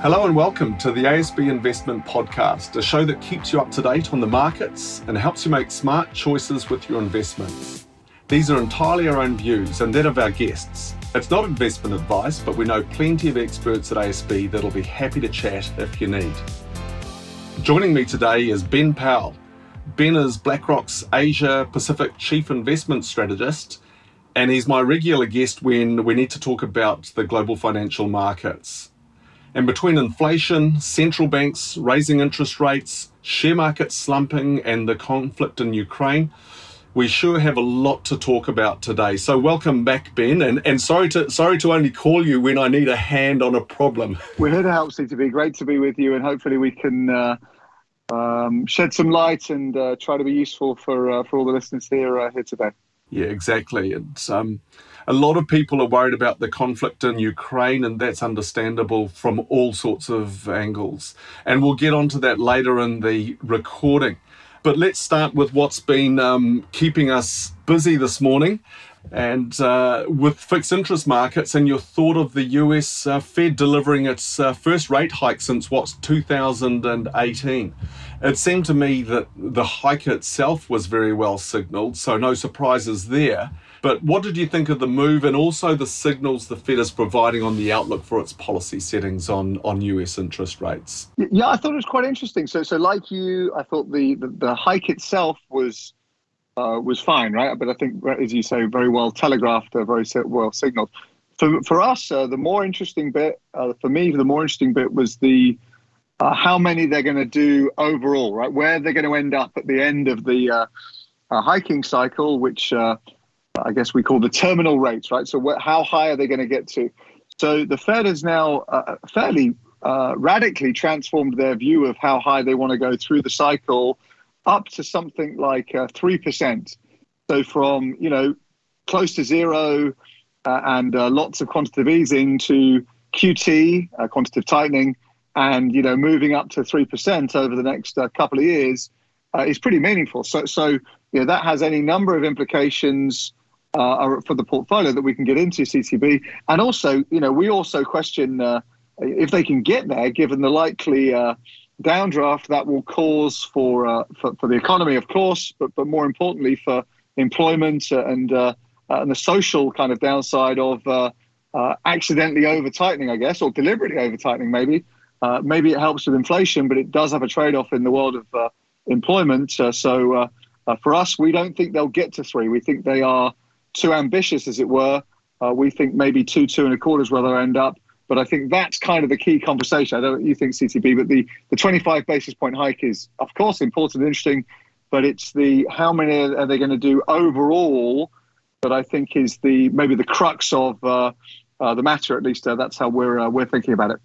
Hello and welcome to the ASB Investment Podcast, a show that keeps you up to date on the markets and helps you make smart choices with your investments. These are entirely our own views and that of our guests. It's not investment advice, but we know plenty of experts at ASB that'll be happy to chat if you need. Joining me today is Ben Powell. Ben is BlackRock's Asia Pacific Chief Investment Strategist, and he's my regular guest when we need to talk about the global financial markets. And between inflation, central banks raising interest rates, share markets slumping, and the conflict in Ukraine, we sure have a lot to talk about today. So welcome back, Ben, and, and sorry to sorry to only call you when I need a hand on a problem. We're here to help, CTB. Great to be with you, and hopefully we can uh, um, shed some light and uh, try to be useful for uh, for all the listeners here uh, here today. Yeah, exactly. It's um, a lot of people are worried about the conflict in Ukraine, and that's understandable from all sorts of angles. And we'll get onto that later in the recording. But let's start with what's been um, keeping us busy this morning. And uh, with fixed interest markets, and your thought of the US uh, Fed delivering its uh, first rate hike since what's 2018. It seemed to me that the hike itself was very well signalled, so no surprises there. But what did you think of the move and also the signals the Fed is providing on the outlook for its policy settings on, on US interest rates? Yeah, I thought it was quite interesting. So, so like you, I thought the, the, the hike itself was uh, was fine, right? But I think, as you say, very well telegraphed, uh, very well signaled. For, for us, uh, the more interesting bit, uh, for me, the more interesting bit was the uh, how many they're going to do overall, right? Where they're going to end up at the end of the uh, hiking cycle, which I guess we call the terminal rates, right? So how high are they going to get to? So the Fed has now uh, fairly uh, radically transformed their view of how high they want to go through the cycle up to something like uh, 3%. So from, you know, close to zero uh, and uh, lots of quantitative easing to QT, quantitative tightening, and, you know, moving up to 3% over the next couple of years is pretty meaningful. So, so you know, that has any number of implications uh, for the portfolio that we can get into CTB. And also, you know, we also question uh, if they can get there, given the likely uh, downdraft that will cause for, uh, for, for the economy, of course, but but more importantly for employment and uh, and the social kind of downside of uh, accidentally over tightening, I guess, or deliberately over tightening, maybe. maybe it helps with inflation, but it does have a trade off in the world of employment. so for us, we don't think they'll get to three. We think they are too ambitious, as it were. Uh, we think maybe two, two and a quarter is where they'll end up. But I think that's kind of the key conversation. I don't know what you think, CTB, but the, the 25 basis point hike is, of course, important and interesting, but it's the how many are they going to do overall that I think is the maybe the crux of uh, uh, the matter. At least uh, that's how we're uh, we're thinking about it.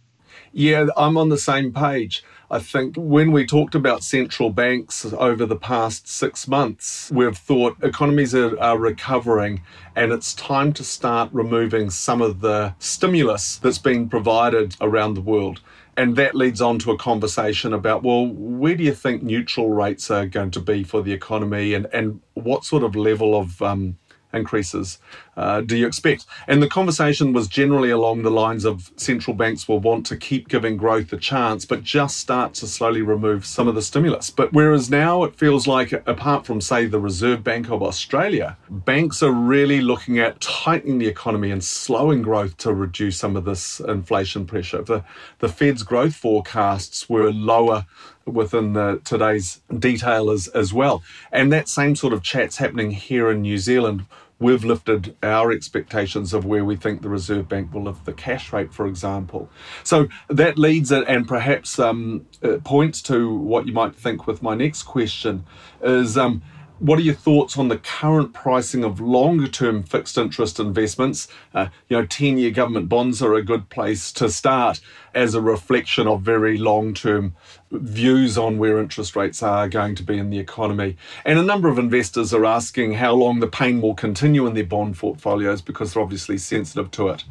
Yeah, I'm on the same page. I think when we talked about central banks over the past six months, we've thought economies are, are, recovering and it's time to start removing some of the stimulus that's being provided around the world. And that leads on to a conversation about well, where do you think neutral rates are going to be for the economy and, and what sort of level of um, increases uh, do you expect? And the conversation was generally along the lines of central banks will want to keep giving growth a chance, but just start to slowly remove some of the stimulus. But whereas now it feels like, apart from, say, the Reserve Bank of Australia, banks are really looking at tightening the economy and slowing growth to reduce some of this inflation pressure. The, the Fed's growth forecasts were lower within the, today's detail as, as well. And that same sort of chat's happening here in New Zealand we've lifted our expectations of where we think the Reserve Bank will lift the cash rate, for example. So that leads it and perhaps um, points to what you might think with my next question is. Um, what are your thoughts on the current pricing of longer term fixed interest investments? Uh, you know, 10 year government bonds are a good place to start as a reflection of very long term views on where interest rates are going to be in the economy. And a number of investors are asking how long the pain will continue in their bond portfolios because they're obviously sensitive to it.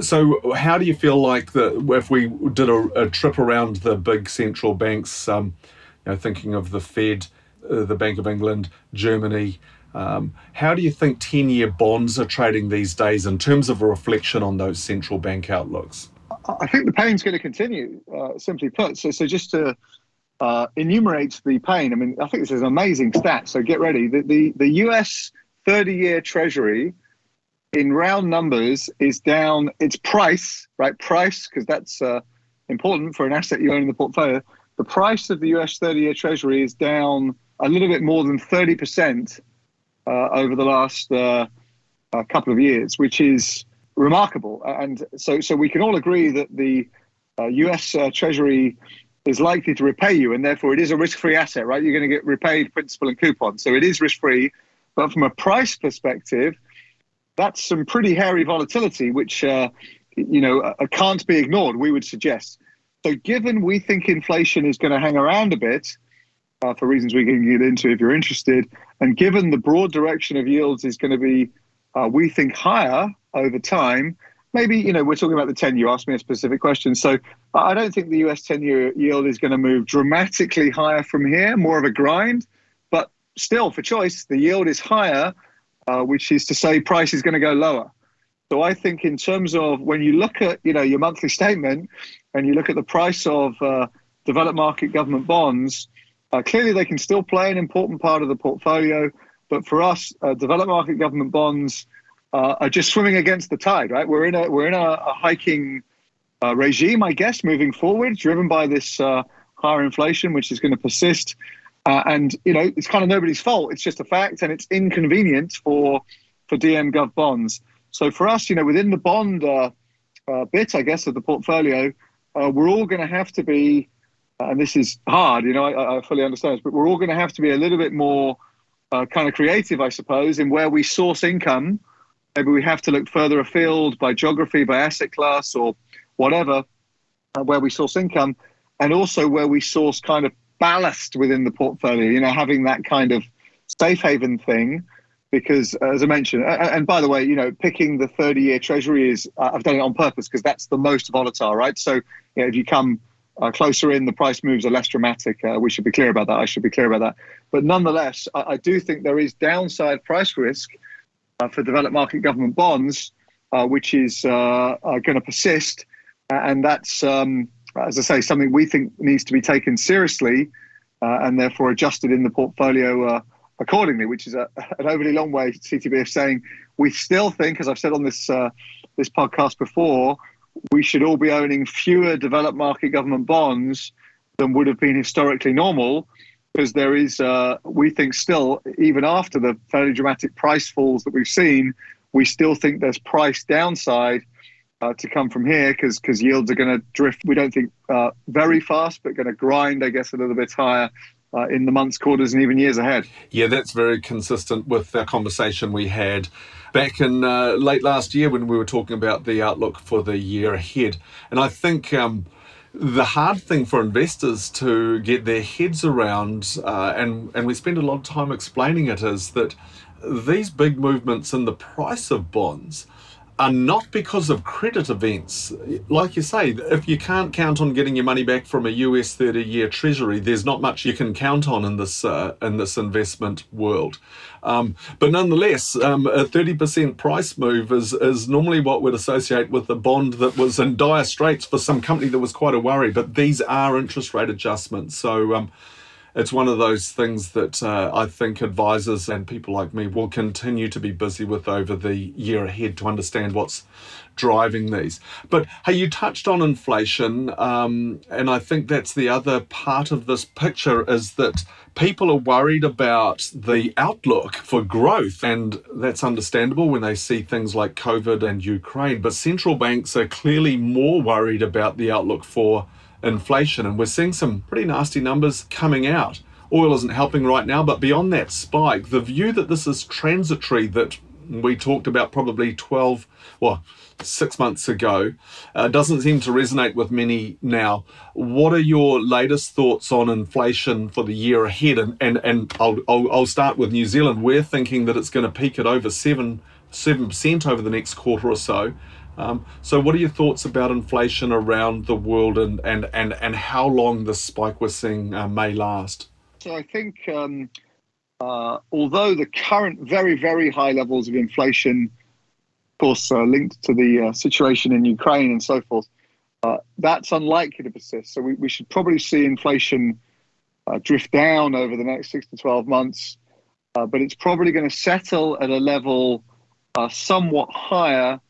So, how do you feel like that if we did a, a trip around the big central banks, um, you know, thinking of the Fed? Uh, the Bank of England, Germany. Um, how do you think 10 year bonds are trading these days in terms of a reflection on those central bank outlooks? I think the pain's going to continue. Uh, simply put, so so just to uh, enumerate the pain. I mean, I think this is an amazing stat. So get ready. The the, the U.S. 30-year Treasury, in round numbers, is down. Its price, right? Price, because that's uh, important for an asset you own in the portfolio. The price of the US 30 year Treasury is down a little bit more than 30% uh, over the last uh, couple of years, which is remarkable. And so, so we can all agree that the US uh, uh, Treasury is likely to repay you, and therefore it is a risk free asset, right? You're going to get repaid principal and coupon. So it is risk free. But from a price perspective, that's some pretty hairy volatility, which uh, you know, uh, can't be ignored, we would suggest. So, given we think inflation is going to hang around a bit, uh, for reasons we can get into if you're interested, and given the broad direction of yields is going to be, uh, we think, higher over time, maybe, you know, we're talking about the 10 you asked me a specific question. So, I don't think the US 10 year yield is going to move dramatically higher from here, more of a grind. But still, for choice, the yield is higher, uh, which is to say, price is going to go lower. So I think in terms of when you look at you know your monthly statement and you look at the price of uh, developed market government bonds, uh, clearly they can still play an important part of the portfolio. But for us, uh, developed market government bonds uh, are just swimming against the tide, right? We're in a we're in a, a hiking uh, regime, I guess, moving forward, driven by this uh, higher inflation, which is going to persist. and you know, it's kind of nobody's fault. It's just a fact, and it's inconvenient for for DM Gov bonds. So for us, you know, within the bond uh, uh, bit, I guess, of the portfolio, uh, we're all going to have to be, and this is hard, you know, I, I fully understand, this, but we're all going to have to be a little bit more uh, kind of creative, I suppose, in where we source income. Maybe we have to look further afield by geography, by asset class, or whatever, uh, where we source income, and also where we source kind of ballast within the portfolio. You know, having that kind of safe haven thing because uh, as I mentioned, and by the way, you know, picking the 30 year treasury is, I've done it on purpose because that's the most volatile, right? So you know, if you come uh, closer in, the price moves are less dramatic. Uh, we should be clear about that. I should be clear about that. But nonetheless, I, I do think there is downside price risk uh, for developed market government bonds, uh, which is going to persist. And that's, um, as I say, something we think needs to be taken seriously and therefore adjusted in the portfolio accordingly, which is a, an overly long way, CTB, of saying we still think, as I've said on this uh, this podcast before, we should all be owning fewer developed market government bonds than would have been historically normal, because there is, uh, we think, still even after the fairly dramatic price falls that we've seen, we still think there's price downside. Uh, to come from here because because yields are going to drift. We don't think uh, very fast, but going to grind, I guess, a little bit higher uh, in the months, quarters, and even years ahead. Yeah, that's very consistent with the conversation we had back in uh, late last year when we were talking about the outlook for the year ahead. And I think. Um, the hard thing for investors to get their heads around, uh, and, and we spend a lot of time explaining it, is that these big movements in the price of bonds are not because of credit events. Like you say, if you can't count on getting your money back from a US 30-year Treasury, there's not much you can count on in this uh, in this investment world. Um, but nonetheless, um, a 30% price move is is normally what we'd associate with a bond that was in dire straits for some company that was quite a worry. But these are interest rate adjustments, so. Um, it's one of those things that uh, I think advisors and people like me will continue to be busy with over the year ahead to understand what's driving these. But hey, you touched on inflation, um, and I think that's the other part of this picture is that people are worried about the outlook for growth, and that's understandable when they see things like COVID and Ukraine. But central banks are clearly more worried about the outlook for inflation, and we're seeing some pretty nasty numbers coming out. Oil isn't helping right now, but beyond that spike, the view that this is transitory that we talked about probably 12, well, six months ago, uh, doesn't seem to resonate with many now. What are your latest thoughts on inflation for the year ahead? And and, and I'll, I'll, I'll start with New Zealand. We're thinking that it's going to peak at over seven seven percent over the next quarter or so. Um, so, what are your thoughts about inflation around the world and, and, and, and how long the spike we're seeing uh, may last? So, I think um, uh, although the current very, very high levels of inflation, of course, uh, linked to the uh, situation in Ukraine and so forth, uh, that's unlikely to persist. So we, we should probably see inflation uh, drift down over the next six to 12 months, but it's probably going to settle at a level somewhat higher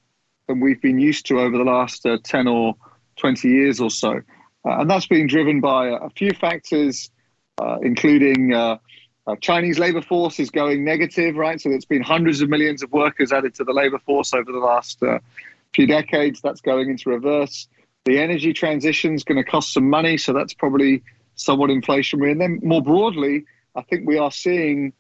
than we've been used to over the last uh, 10 or 20 years or so. Uh, and that's being driven by a, few factors, including Chinese labor force is going negative, right? So there's been hundreds of millions of workers added to the labor force over the last few decades. That's going into reverse. The energy transition is going to cost some money, so that's probably somewhat inflationary. And then more broadly, I think we are seeing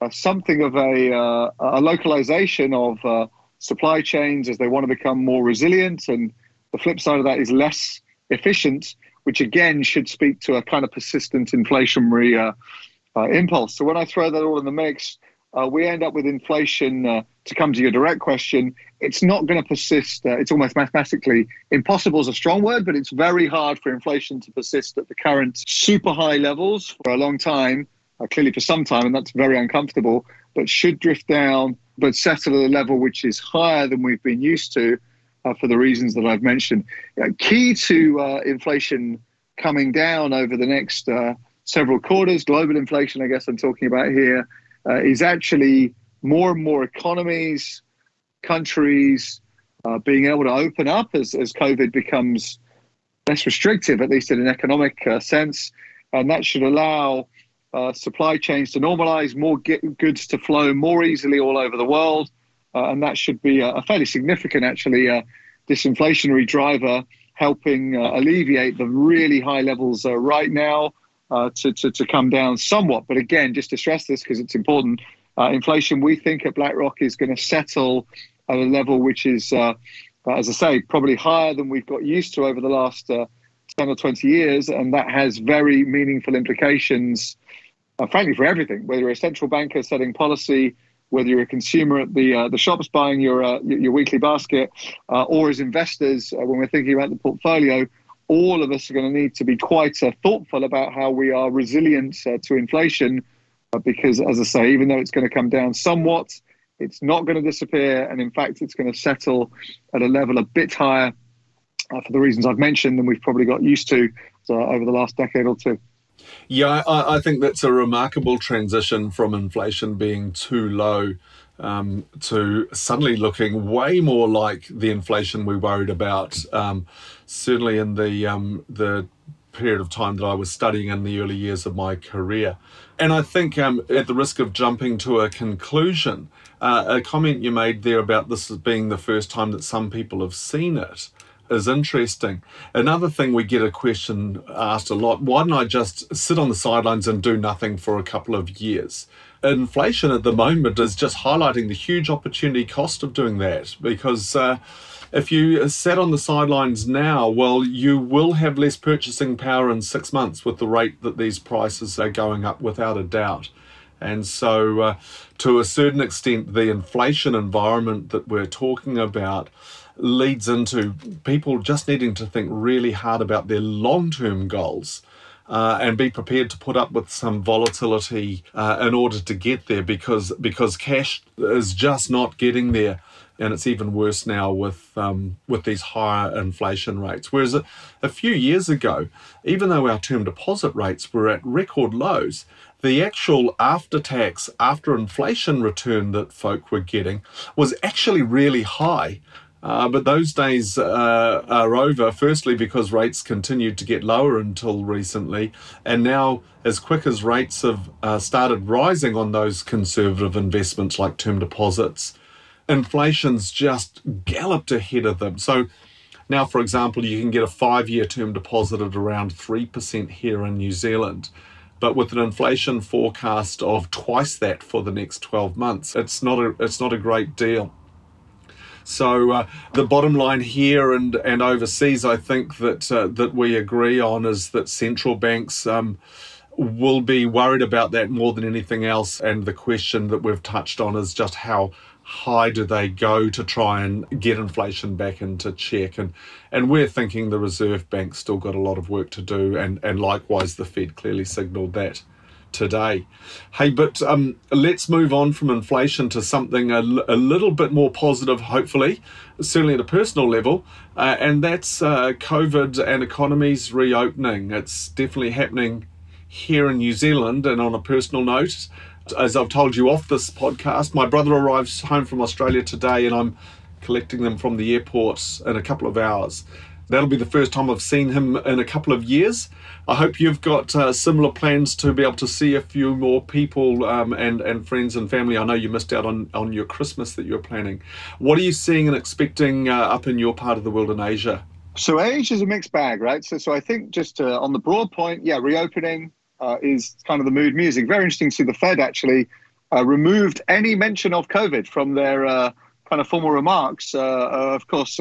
uh, something of a, uh, a localization of uh, supply chains as they want to become more resilient. And the flip side of that is less efficient, which again should speak to a kind of persistent inflationary uh, uh, impulse. So when I throw that all in the mix, uh, we end up with inflation. Uh, to come to your direct question, it's not going to persist. Uh, it's almost mathematically impossible is a strong word, but it's very hard for inflation to persist at the current super high levels for a long time, uh, clearly for some time, and that's very uncomfortable, but should drift down, but settle at a level which is higher than we've been used to uh, for the reasons that I've mentioned. key to uh, inflation coming down over the next several quarters, global inflation, I guess I'm talking about here uh, is actually more and more economies, countries uh, being able to open up as, as COVID becomes less restrictive, at least in an economic uh, sense. And that should allow uh, supply chains to normalize, more goods to flow more easily all over the world. Uh, and that should be a, a fairly significant, actually, uh, disinflationary driver helping alleviate the really high levels right now uh, to, to, to come down somewhat. But again, just to stress this because it's important, uh, inflation we think at BlackRock is going to settle at a level which is, uh, as I say, probably higher than we've got used to over the last uh, 10 or 20 years. And that has very meaningful implications, uh, frankly, for everything, whether you're a central banker setting policy, whether you're a consumer at the uh, the shops buying your uh, your weekly basket, uh, or as investors uh, when we're thinking about the portfolio, all of us are going to need to be quite uh, thoughtful about how we are resilient to inflation, because, as I say, even though it's going to come down somewhat, it's not going to disappear, and in fact, it's going to settle at a level a bit higher for the reasons I've mentioned than we've probably got used to over the last decade or two. Yeah, I, I, think that's a remarkable transition from inflation being too low um, to suddenly looking way more like the inflation we worried about. Um, certainly in the um, the period of time that I was studying in the early years of my career. And I think, um, at the risk of jumping to a conclusion, uh, a comment you made there about this being the first time that some people have seen it is interesting. Another thing we get a question asked a lot why don't I just sit on the sidelines and do nothing for a couple of years? Inflation at the moment is just highlighting the huge opportunity cost of doing that because uh, if you sat on the sidelines now, well, you will have less purchasing power in six months with the rate that these prices are going up without a doubt. And so, uh, to a certain extent, the inflation environment that we're talking about leads into people just needing to think really hard about their long term goals. Uh, and be prepared to put up with some volatility uh, in order to get there because because cash is just not getting there and it's even worse now with um, with these higher inflation rates. Whereas a, a few years ago, even though our term deposit rates were at record lows, the actual after tax, after inflation return that folk were getting was actually really high. Uh, but those days uh, are over, firstly, because rates continued to get lower until recently. And now, as quick as rates have uh, started rising on those conservative investments like term deposits, inflation's just galloped ahead of them. So now, for example, you can get a five year term deposit at around 3% here in New Zealand. But with an inflation forecast of twice that for the next 12 months, it's not a, it's not a great deal. So uh, the bottom line here and and overseas, I think that uh, that we agree on is that central banks. Um, will be worried about that more than anything else. And the question that we've touched on is just how high do they go to try and get inflation back into check? And and we're thinking the Reserve Bank's still got a lot of work to do, and and likewise the Fed clearly signalled that. today. Hey, but um, let's move on from inflation to something a, a, little bit more positive, hopefully, certainly at a personal level, uh, and that's uh, COVID and economies reopening. It's definitely happening here in New Zealand, and on a personal note, as I've told you off this podcast, my brother arrives home from Australia today, and I'm collecting them from the airport in a couple of hours. That'll be the first time I've seen him in a couple of years. I hope you've got uh, similar plans to be able to see a few more people um, and, and friends and family. I know you missed out on, on your Christmas that you're planning. What are you seeing and expecting uh, up in your part of the world in Asia? So Asia is a mixed bag, right? So, so I think just uh, on the broad point, yeah, reopening uh, is kind of the mood music. Very interesting to see the Fed actually uh, removed any mention of COVID from their uh, kind of formal remarks. of course,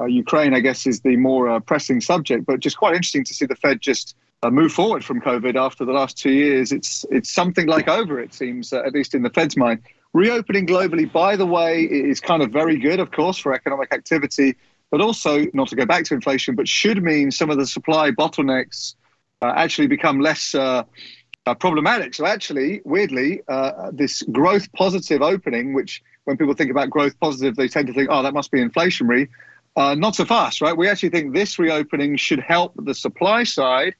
uh, Ukraine, I guess, is the more uh, pressing subject, but just quite interesting to see the Fed just uh, move forward from COVID after the last two years. It's it's something like over, it seems, uh, at least in the Fed's mind. Reopening globally, by the way, is kind of very good, of course, for economic activity, but also, not to go back to inflation, but should mean some of the supply bottlenecks uh, actually become less uh, problematic. So, actually, weirdly, this growth positive opening, which when people think about growth positive, they tend to think, oh, that must be inflationary. Uh, not so fast, right? We actually think this reopening should help the supply side,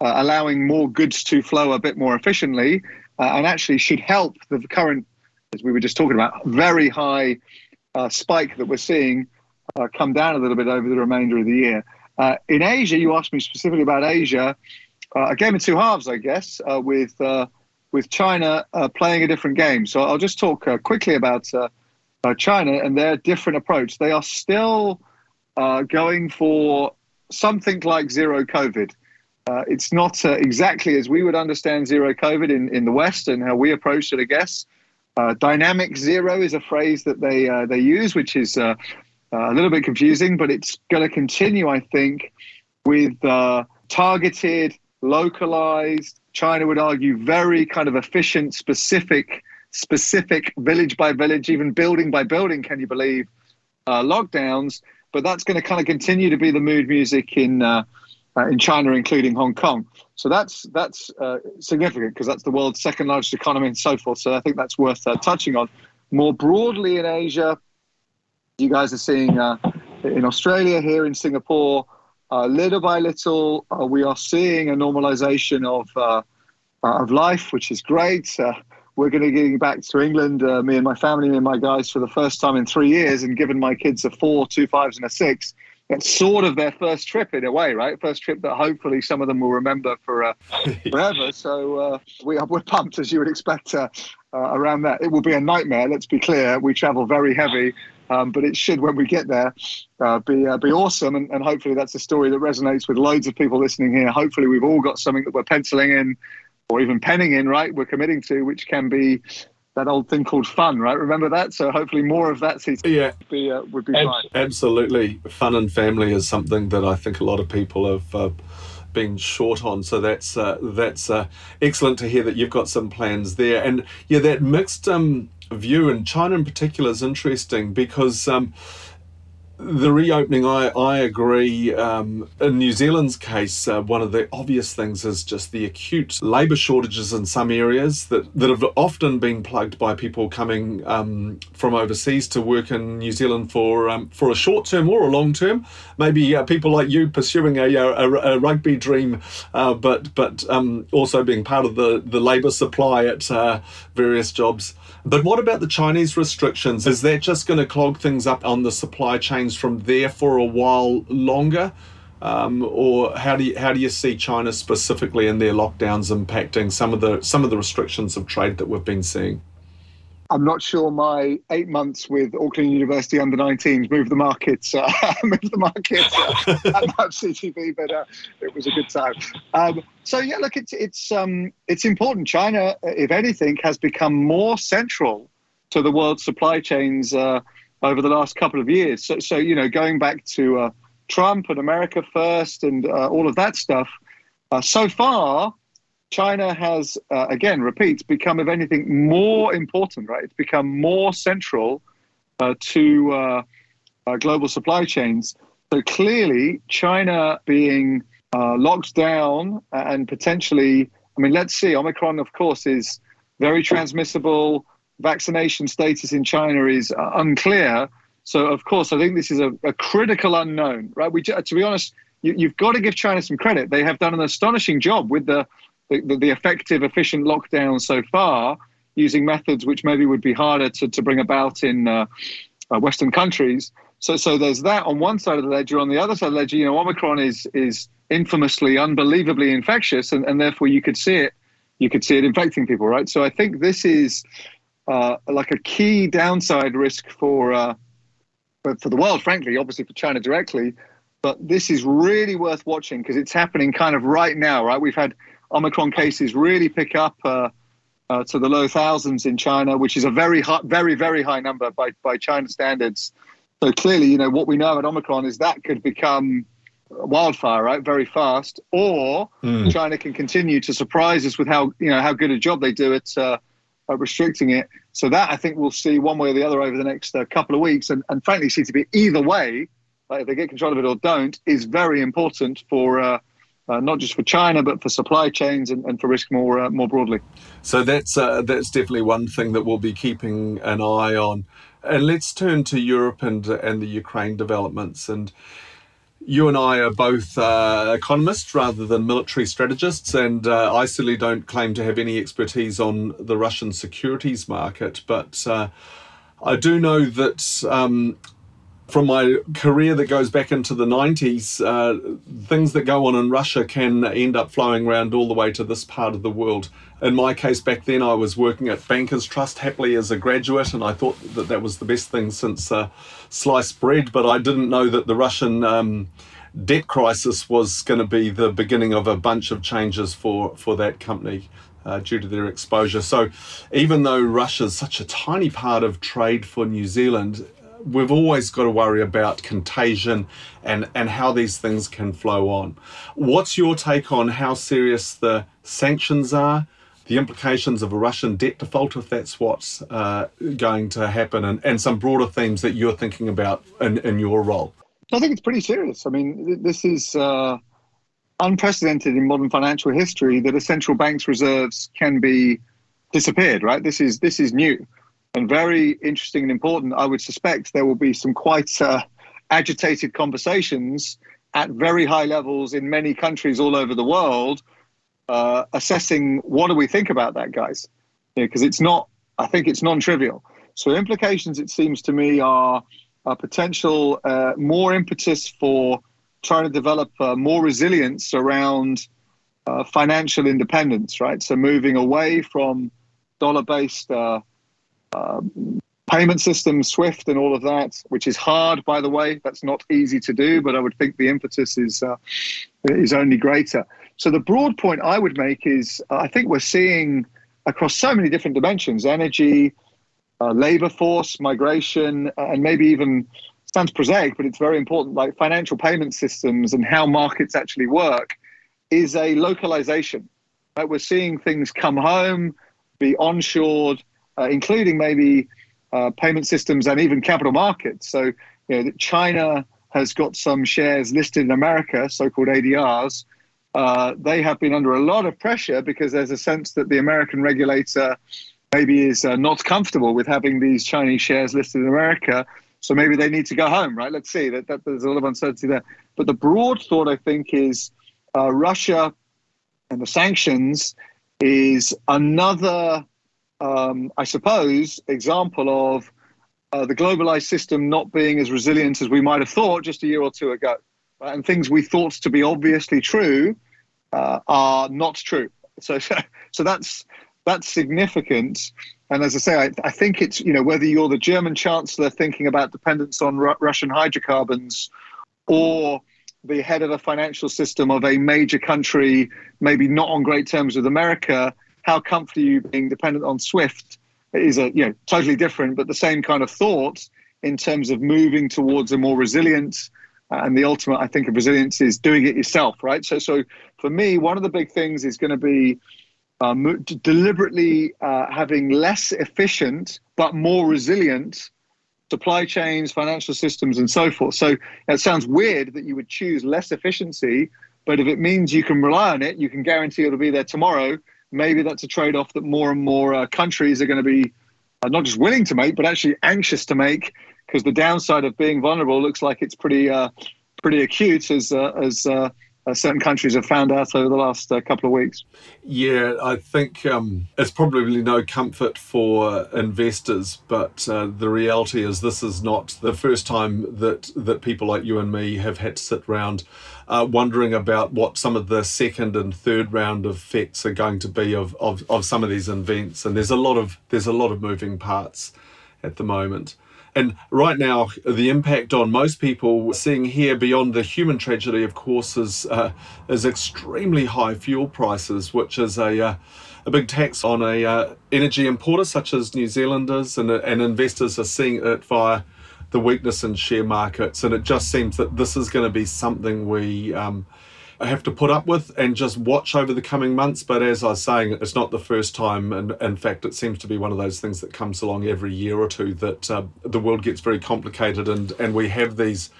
uh, allowing more goods to flow a bit more efficiently, uh, and actually should help the current, as we were just talking about, very high uh, spike that we're seeing uh, come down a little bit over the remainder of the year. Uh, in Asia, you asked me specifically about Asia. a game of two halves, I guess, with with China playing a different game. So I'll just talk quickly about. China and their different approach. They are still uh, going for something like zero COVID. Uh, it's not uh, exactly as we would understand zero COVID in, in the West and how we approached it, I guess. Uh, dynamic zero is a phrase that they uh, they use, which is uh, a little bit confusing, but it's going to continue, I think, with targeted, localized. China would argue very kind of efficient, specific, specific village by village, even building by building. Can you believe lockdowns? but that's going to kind of continue to be the mood music in uh, uh, in China, including Hong Kong. So that's that's uh, significant because that's the world's second largest economy and so forth. So I think that's worth uh, touching on. More broadly in Asia, you guys are seeing uh, in Australia, here in Singapore, uh, little by little, we are seeing a normalization of of life, which is great we're going to be getting back to England, uh, me and my family, me and my guys, for the first time in three years. And given my kids are four, two fives, and a six, it's sort of their first trip in a way, right? First trip that hopefully some of them will remember for uh, forever. So uh, we are, we're pumped, as you would expect, uh, uh, around that. It will be a nightmare. Let's be clear. We travel very heavy. Um, but it should, when we get there, uh, be uh, be awesome, and, and hopefully that's a story that resonates with loads of people listening here. Hopefully, we've all got something that we're penciling in or even penning in, right? We're committing to, which can be that old thing called fun, right? Remember that? So hopefully more of that season yeah. would be, uh, would be Ab- fine. Absolutely. Fun and family is something that I think a lot of people have uh, been short on. So that's uh, that's uh, excellent to hear that you've got some plans there. And yeah, that mixed um, view in China in particular is interesting because um, the reopening, I, I agree. Um, in New Zealand's case, uh, one of the obvious things is just the acute labour shortages in some areas that, that have often been plugged by people coming um, from overseas to work in New Zealand for um, for a short term or a long term. Maybe uh, people like you pursuing a, a, a rugby dream, uh, but but um, also being part of the, the labour supply at uh, various jobs. But what about the Chinese restrictions? Is that just going to clog things up on the supply chains from there for a while longer? Um, or how do you, how do you see China specifically in their lockdowns impacting some of the some of the restrictions of trade that we've been seeing? I'm not sure my eight months with Auckland University under 19s moved the markets, uh, moved the markets uh, at much CTB, but uh, it was a good time. Um, so yeah, look, it's it's um, it's important. China, if anything, has become more central to the world supply chains uh, over the last couple of years. So, so you know, going back to uh, Trump and America First and uh, all of that stuff. so far, China has, uh, again, repeat, become, if anything, more important, right? It's become more central uh, to uh, uh global supply chains. So clearly, China being uh, locked down and potentially I mean, let's see. Omicron, of course, is very transmissible. Vaccination status in China is uh, unclear. So, of course, I think this is a, a critical unknown, right? We, to be honest, you, have got to give China some credit. They have done an astonishing job with the, the, the effective, efficient lockdown so far, using methods which maybe would be harder to, to bring about in uh, uh, Western countries. So, so there's that on one side of the ledger. On the other side of the ledger, you know, Omicron is is infamously, unbelievably infectious, and, and therefore you could see it, you could see it infecting people, right? So I think this is uh, like a key downside risk for, uh, for for the world, frankly, obviously for China directly, but this is really worth watching because it's happening kind of right now, right? We've had Omicron cases really pick up. Uh, uh, to the low thousands in China, which is a very high, very very high number by by China standards. So clearly, you know what we know about Omicron is that could become wildfire, right? Very fast, or mm. China can continue to surprise us with how you know how good a job they do at, uh, at restricting it. So that I think we'll see one way or the other over the next uh, couple of weeks, and, and frankly, be either way, like if they get control of it or don't, is very important for. Uh, uh, not just for China, but for supply chains and, and for risk more uh, more broadly. So that's uh, that's definitely one thing that we'll be keeping an eye on. And let's turn to Europe and and the Ukraine developments. And you and I are both uh, economists rather than military strategists, and uh, I certainly don't claim to have any expertise on the Russian securities market. But uh, I do know that um, from my career that goes back into the 90s, uh, things that go on in Russia can end up flowing around all the way to this part of the world. In my case, back then, I was working at Bankers Trust happily as a graduate, and I thought that that was the best thing since uh, sliced bread. But I didn't know that the Russian um, debt crisis was going to be the beginning of a bunch of changes for, for that company. Uh, due to their exposure. So, even though Russia is such a tiny part of trade for New Zealand, we've always got to worry about contagion and, and how these things can flow on. What's your take on how serious the sanctions are, the implications of a Russian debt default, if that's what's uh, going to happen, and, and some broader themes that you're thinking about in, in your role? I think it's pretty serious. I mean, this is uh, unprecedented in modern financial history that a central bank's reserves can be disappeared. Right? This is this is new and very interesting and important. I would suspect there will be some quite uh, agitated conversations at very high levels in many countries all over the world, uh, assessing what do we think about that, guys? Because know, it's not, I think it's non-trivial. So implications, it seems to me, are a potential uh, more impetus for trying to develop uh, more resilience around uh, financial independence, right? So moving away from dollar-based uh, um, payment systems, SWIFT, and all of that, which is hard, by the way. That's not easy to do, but I would think the impetus is uh, is only greater. So the broad point I would make is uh, I think we're seeing across so many different dimensions: energy, uh, labor force, migration, uh, and maybe even sounds prosaic, but it's very important. Like financial payment systems and how markets actually work is a localization. Right? We're seeing things come home, be onshored uh, including maybe uh, payment systems and even capital markets. So, you know, China has got some shares listed in America, so-called ADRs. Uh, they have been under a lot of pressure because there's a sense that the American regulator maybe is uh, not comfortable with having these Chinese shares listed in America. So maybe they need to go home, right? Let's see. That, that there's a lot of uncertainty there. But the broad thought, I think, is uh, Russia and the sanctions is another um, I suppose, example of uh, the globalized system not being as resilient as we might have thought just a year or two ago. Right? And things we thought to be obviously true uh, are not true. So, so that's that's significant. And as I say, I, I, think it's you know whether you're the German chancellor thinking about dependence on Russian hydrocarbons, or the head of a financial system of a major country, maybe not on great terms with America, how comfortable you being dependent on Swift is a you know totally different, but the same kind of thought in terms of moving towards a more resilient. Uh, and the ultimate, I think, of resilience is doing it yourself, right? So, so for me, one of the big things is going to be um, deliberately uh, having less efficient but more resilient supply chains, financial systems, and so forth. So it sounds weird that you would choose less efficiency But if it means you can rely on it, you can guarantee it'll be there tomorrow. Maybe that's a trade off that more and more uh, countries are going to be uh, not just willing to make, but actually anxious to make, because the downside of being vulnerable looks like it's pretty uh, pretty acute as uh, as uh, certain countries have found out over the last uh, couple of weeks. Yeah, I think um, it's probably no comfort for investors, but uh, the reality is this is not the first time that that people like you and me have had to sit around uh, wondering about what some of the second and third round of effects are going to be of, of, of some of these events. And there's a lot of there's a lot of moving parts at the moment. And right now, the impact on most people seeing here beyond the human tragedy, of course, is uh, is extremely high fuel prices, which is a uh, a big tax on a uh, energy importer such as New Zealanders, and and investors are seeing it via the weakness in share markets. And it just seems that this is going to be something we. Um, have to put up with and just watch over the coming months. But as I was saying, it's not the first time, and in fact, it seems to be one of those things that comes along every year or two that uh, the world gets very complicated, and and we have these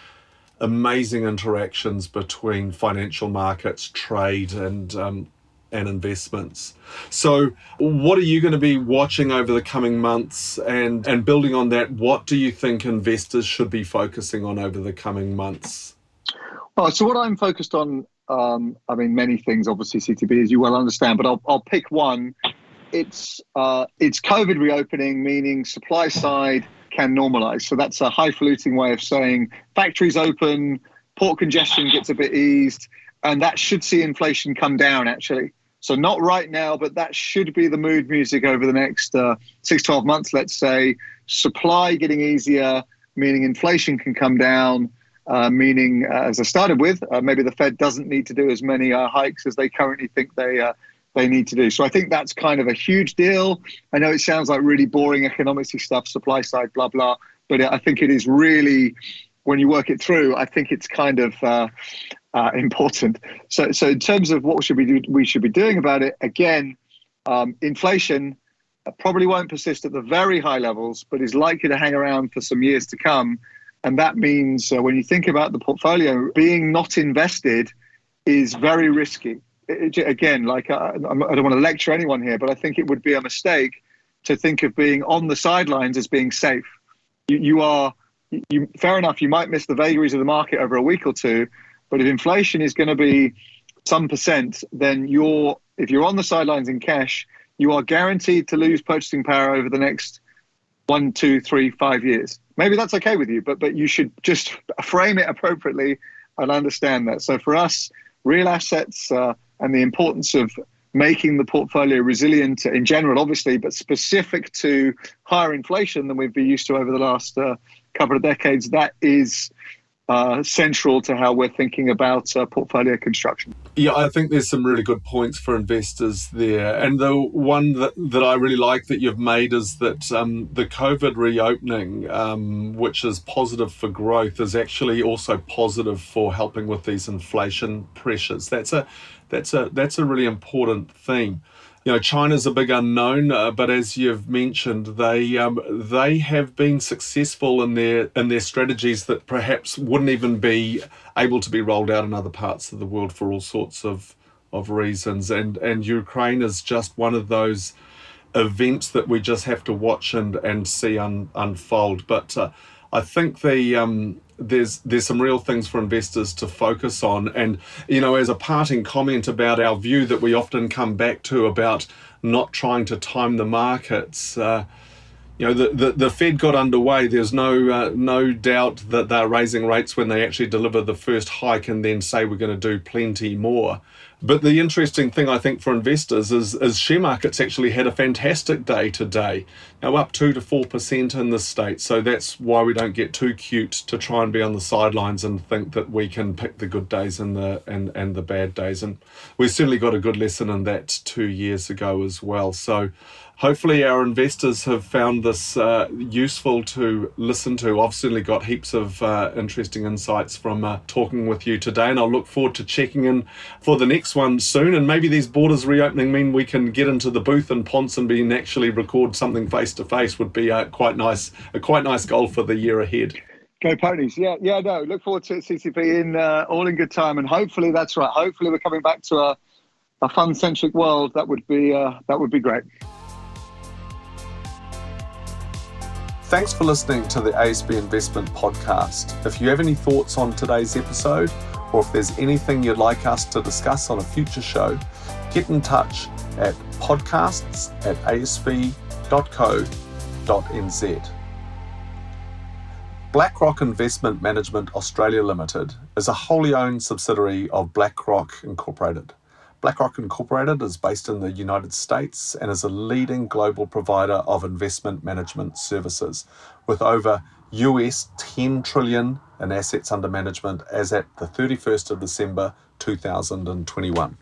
amazing interactions between financial markets, trade, and um, and investments. So, what are you going to be watching over the coming months? And, and building on that, what do you think investors should be focusing on over the coming months? Well, so what I'm focused on um, I mean, many things, obviously, CTB, as you well understand, but I'll, I'll pick one. It's, uh, it's COVID reopening, meaning supply side can normalize. So that's a highfalutin way of saying factories open, port congestion gets a bit eased, and that should see inflation come down, actually. So not right now, but that should be the mood music over the next uh, six, 12 months, let's say. Supply getting easier, meaning inflation can come down uh, meaning, uh, as I started with, uh, maybe the Fed doesn't need to do as many uh, hikes as they currently think they uh, they need to do. So I think that's kind of a huge deal. I know it sounds like really boring economics stuff, supply side, blah blah, but I think it is really, when you work it through, I think it's kind of uh, important. So so in terms of what should we do, we should be doing about it. Again, um, inflation probably won't persist at the very high levels, but is likely to hang around for some years to come. And that means uh, when you think about the portfolio, being not invested is very risky. It, it, again, like uh, I don't want to lecture anyone here, but I think it would be a mistake to think of being on the sidelines as being safe. You, you are, you, fair enough, you might miss the vagaries of the market over a week or two, but if inflation is going to be some percent, then you're, if you're on the sidelines in cash, you are guaranteed to lose purchasing power over the next one, two, three, five years. Maybe that's okay with you, but but you should just frame it appropriately and understand that. So for us, real assets uh, and the importance of making the portfolio resilient in general, obviously, but specific to higher inflation than we've been used to over the last uh, couple of decades, that is uh, central to how we're thinking about uh, portfolio construction. Yeah, I think there's some really good points for investors there. And the one that, that I really like that you've made is that um, the COVID reopening, um, which is positive for growth, is actually also positive for helping with these inflation pressures. That's a that's a that's a really important theme you know, China's a big unknown, uh, but as you've mentioned, they um, they have been successful in their in their strategies that perhaps wouldn't even be able to be rolled out in other parts of the world for all sorts of of reasons. And and Ukraine is just one of those events that we just have to watch and and see un, unfold. But uh, I think the um, there's there's some real things for investors to focus on. And you know, as a parting comment about our view that we often come back to about not trying to time the markets. Uh, you know, the, the, the Fed got underway. There's no uh, no doubt that they're raising rates when they actually deliver the first hike and then say we're going to do plenty more. But the interesting thing I think for investors is, is share markets actually had a fantastic day today. Now up two to four percent in the state. So that's why we don't get too cute to try and be on the sidelines and think that we can pick the good days and the and, and the bad days. And we certainly got a good lesson in that two years ago as well. So hopefully our investors have found this uh, useful to listen to. I've certainly got heaps of uh, interesting insights from uh, talking with you today, and I'll look forward to checking in for the next one soon. And maybe these borders reopening mean we can get into the booth in Ponsonby and actually record something face to face. Would be a quite nice, a quite nice goal for the year ahead. Go ponies! Yeah, yeah. No, look forward to it, CCP in uh, all in good time, and hopefully that's right. Hopefully we're coming back to a, a fun centric world. That would be uh, that would be great. Thanks for listening to the ASB Investment Podcast. If you have any thoughts on today's episode, or if there's anything you'd like us to discuss on a future show, get in touch at podcasts at asb.co.nz. BlackRock Investment Management Australia Limited is a wholly owned subsidiary of BlackRock Incorporated. BlackRock Incorporated is based in the United States and is a leading global provider of investment management services with over US 10 trillion in assets under management as at the 31st of December 2021.